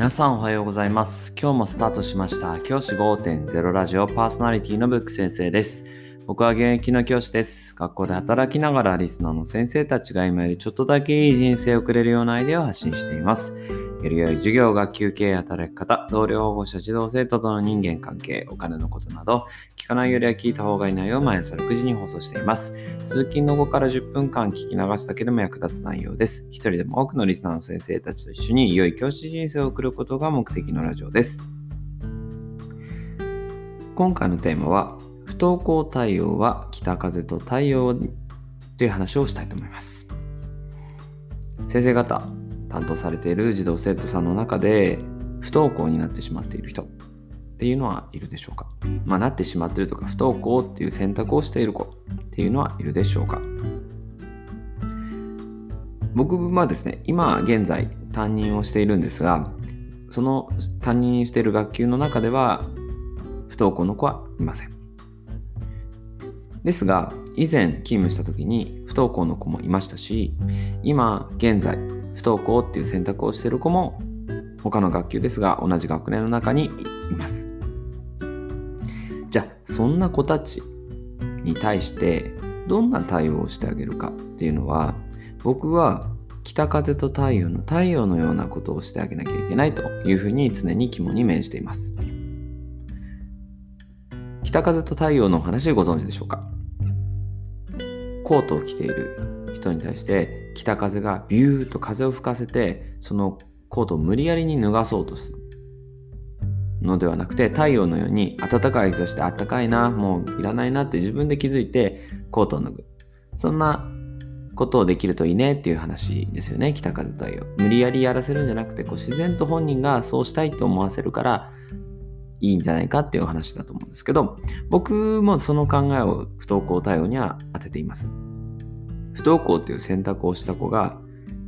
皆さんおはようございます。今日もスタートしました。教師5.0ラジオパーソナリティのブック先生です。僕は現役の教師です。学校で働きながらリスナーの先生たちが今よりちょっとだけいい人生をくれるようなアイデアを発信しています。より良い授業、学級経営、働き方、同僚、保護者、児童生徒との人間関係、お金のことなど、聞かないよりは聞いた方がいい内容を毎朝6時に放送しています。通勤の後から10分間聞き流すだけでも役立つ内容です。一人でも多くのリスナーの先生たちと一緒に良い教師人生を送ることが目的のラジオです。今回のテーマは、不登校対応は北風と太陽という話をしたいと思います。先生方、担当されている児童生徒さんの中で不登校になってしまっている人っていうのはいるでしょうか？まあなってしまっているとか不登校っていう選択をしている子っていうのはいるでしょうか？僕はですね今現在担任をしているんですがその担任している学級の中では不登校の子はいません。ですが以前勤務した時に不登校の子もいましたし今現在不登校っていう選択をしている子も他の学級ですが同じ学年の中にいます。じゃあそんな子たちに対してどんな対応をしてあげるかっていうのは僕は北風と太陽の太陽のようなことをしてあげなきゃいけないというふうに常に肝に銘じています。北風と太陽の話ご存知でしょうか？コートを着ている人に対して北風がビューッと風を吹かせてそのコートを無理やりに脱がそうとするのではなくて太陽のように暖かい日差しで暖かいなもういらないなって自分で気づいてコートを脱ぐ。そんなことをできるといいねっていう話ですよね北風太陽。無理やりやらせるんじゃなくてこう自然と本人がそうしたいと思わせるからいいんじゃないかっていう話だと思うんですけど僕もその考えを不登校対応には当てています。不登校っていう選択をした子が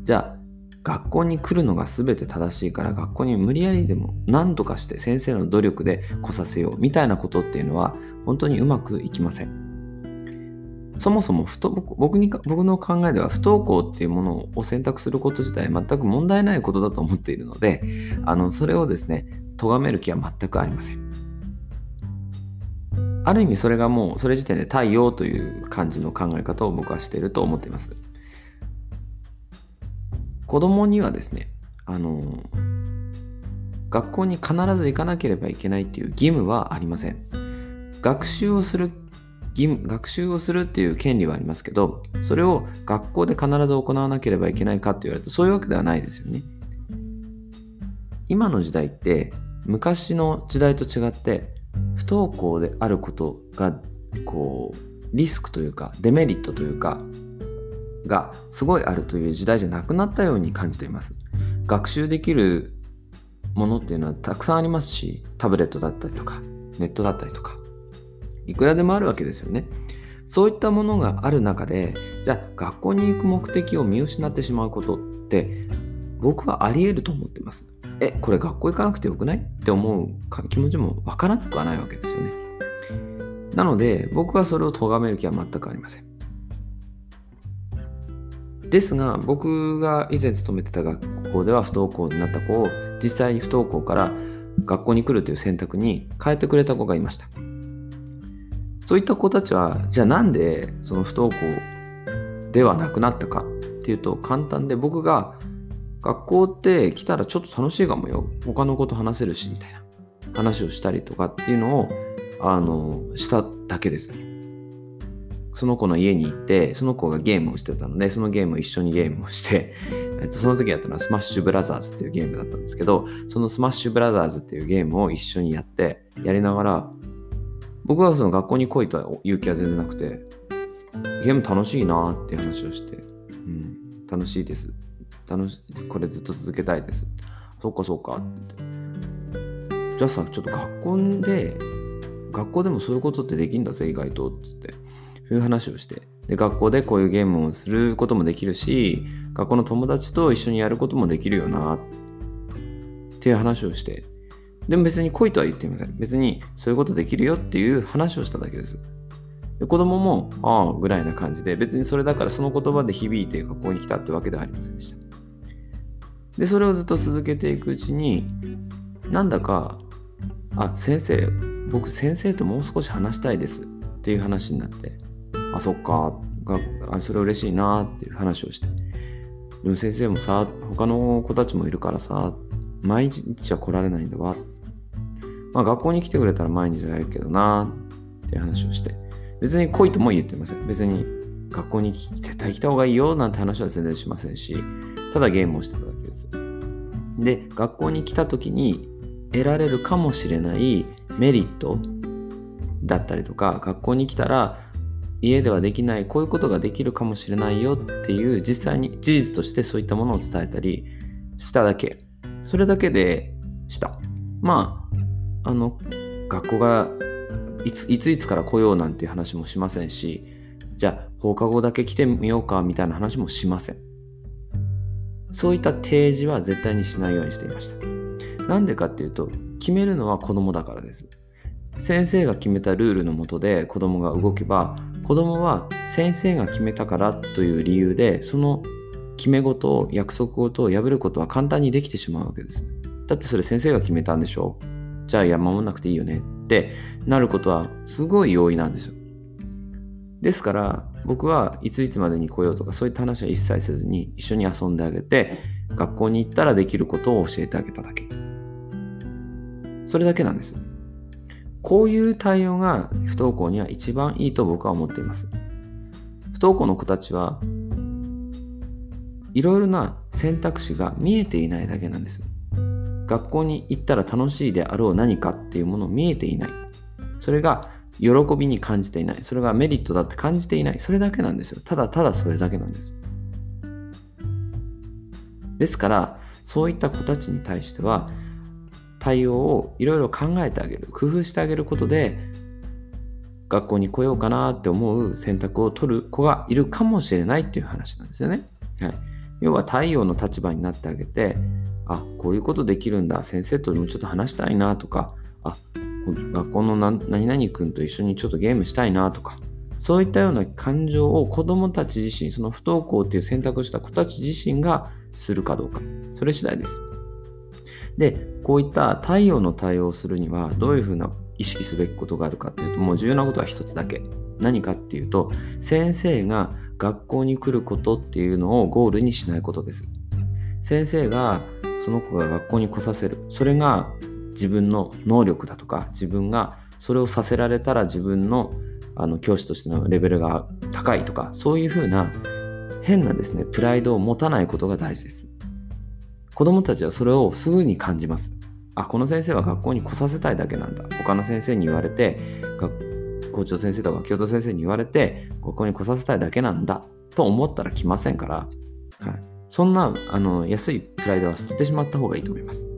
じゃあ学校に来るのが全て正しいから学校に無理やりでも何とかして先生の努力で来させようみたいなことっていうのは本当にうまくいきません。そもそも不登僕に僕の考えでは不登校っていうものを選択すること自体全く問題ないことだと思っているのであのそれをですね咎める気は全くありません。ある意味それがもうそれ時点で太陽という感じの考え方を僕はしていると思っています。子供にはですねあの学校に必ず行かなければいけないっていう義務はありません。学習をする義務学習をするっていう権利はありますけどそれを学校で必ず行わなければいけないかって言われるとそういうわけではないですよね。今の時代って昔の時代と違って登校であることがこうリスクというかデメリットというかがすごいあるという時代じゃなくなったように感じています。学習できるものっていうのはたくさんありますしタブレットだったりとかネットだったりとかいくらでもあるわけですよね。そういったものがある中でじゃあ学校に行く目的を見失ってしまうことって僕はあり得ると思ってます。えこれ学校行かなくてよくない？って思う気持ちもわからなくはないわけですよね。なので僕はそれを咎める気は全くありません。ですが僕が以前勤めてた学校では不登校になった子を実際に不登校から学校に来るという選択に変えてくれた子がいました。そういった子たちはじゃあなんでその不登校ではなくなったかっていうと簡単で僕が学校って来たらちょっと楽しいかもよ。他の子と話せるしみたいな。話をしたりとかっていうのをあのしただけですその子の家に行ってその子がゲームをしてたのでそのゲームを一緒にゲームをして、えっと、その時やったのはスマッシュブラザーズっていうゲームだったんですけどそのスマッシュブラザーズっていうゲームを一緒にやってやりながら僕はその学校に来いとか言う気は全然なくてゲーム楽しいなっていう話をして、うん、楽しいです。楽しこれずっと続けたいです。そっかそっか。ってじゃあさちょっと学校で学校でもそういうことってできるんだぜ意外とっつって。そういう話をして。で学校でこういうゲームをすることもできるし学校の友達と一緒にやることもできるよなっていう話をして。でも別に来いとは言っていません。別にそういうことできるよっていう話をしただけです。で子供もああぐらいな感じで別にそれだからその言葉で響いて学校に来たってわけではありませんでした。でそれをずっと続けていくうちになんだかあ先生僕先生ともう少し話したいですっていう話になってあそっかあそれ嬉しいなっていう話をして。でも先生もさ他の子たちもいるからさ毎日は来られないんだわ。まあ学校に来てくれたら毎日じゃないけどなっていう話をして。別に来いとも言ってません。別に学校に絶対来た方がいいよなんて話は全然しませんしただゲームをしてただけです。で学校に来た時に得られるかもしれないメリットだったりとか学校に来たら家ではできないこういうことができるかもしれないよっていう実際に事実としてそういったものを伝えたりしただけ。それだけでした。まああの学校がいついついつから来ようなんていう話もしませんしじゃあ放課後だけ来てみようかみたいな話もしません。そういった提示は絶対にしないようにしていました。なんでかっていうと決めるのは子供だからです。先生が決めたルールのもとで子供が動けば子供は先生が決めたからという理由でその決め事を約束事を破ることは簡単にできてしまうわけです。だってそれ先生が決めたんでしょ。じゃあいや守んなくていいよね。ってなることはすごい容易なんですよ。ですから僕はいついつまでに来ようとかそういった話は一切せずに一緒に遊んであげて学校に行ったらできることを教えてあげただけ。それだけなんです。こういう対応が不登校には一番いいと僕は思っています。不登校の子たちはいろいろな選択肢が見えていないだけなんです。学校に行ったら楽しいであろう何かっていうもの見えていない。それが喜びに感じていない。それがメリットだって感じていない。それだけなんですよ。ただただそれだけなんです。ですからそういった子たちに対しては対応をいろいろ考えてあげる。工夫してあげることで学校に来ようかなって思う選択を取る子がいるかもしれないっていう話なんですよね。はい、要は太陽の立場になってあげてあこういうことできるんだ。先生ともちょっと話したいなとかあ学校の何々君と一緒にちょっとゲームしたいなとかそういったような感情を子どもたち自身その不登校っていう選択した子たち自身がするかどうかそれ次第です。でこういった太陽の対応をするにはどういうふうな意識すべきことがあるかっていうともう重要なことは一つだけ。何かっていうと先生が学校に来ることっていうのをゴールにしないことです。先生がその子が学校に来させる。それが自分の能力だとか自分がそれをさせられたら自分のあの教師としてのレベルが高いとかそういうふうな変なですねプライドを持たないことが大事です。子供たちはそれをすぐに感じます。あこの先生は学校に来させたいだけなんだ。他の先生に言われて校長先生とか教頭先生に言われてここに来させたいだけなんだ。と思ったら来ませんから、はい、そんなあの安いプライドは捨ててしまった方がいいと思います。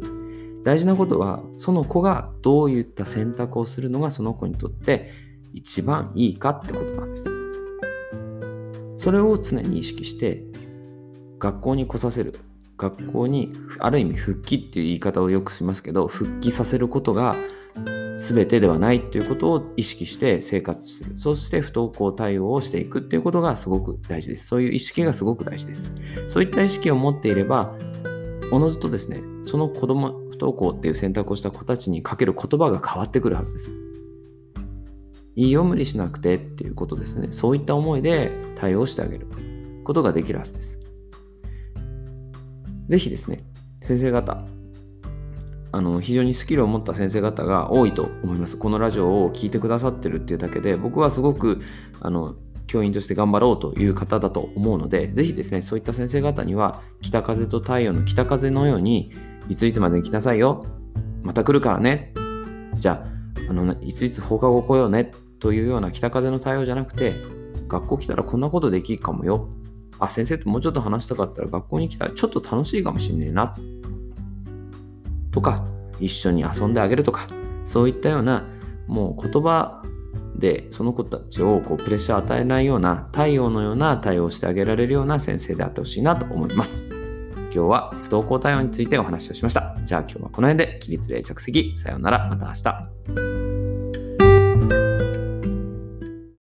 大事なことはその子がどういった選択をするのがその子にとって一番いいかってことなんです。それを常に意識して学校に来させる。学校にある意味復帰っていう言い方をよくしますけど復帰させることが全てではないということを意識して生活する。そして不登校対応をしていくっていうことがすごく大事です。そういう意識がすごく大事です。そういった意識を持っていればおのずとですねその子供不登校っていう選択をした子たちにかける言葉が変わってくるはずです。いいよ無理しなくてっていうことですね。そういった思いで対応してあげることができるはずです。ぜひですね、先生方、あの非常にスキルを持った先生方が多いと思います。このラジオを聴いてくださってるっていうだけで、僕はすごくあの教員として頑張ろうという方だと思うので、ぜひですね、そういった先生方には、北風と太陽の北風のように、いついつまでに来なさいよ。また来るからね。じゃあ、あのいついつ放課後来ようね。というような北風の対応じゃなくて、学校来たらこんなことできるかもよ。あ、先生ともうちょっと話したかったら学校に来たらちょっと楽しいかもしんねえな。とか、一緒に遊んであげるとか、そういったような、もう言葉でその子たちをこうプレッシャー与えないような、太陽のような対応してあげられるような先生であってほしいなと思います。今日は不登校対応についてお話をしました。じゃあ今日はこの辺で起立で着席。さようなら。また明日。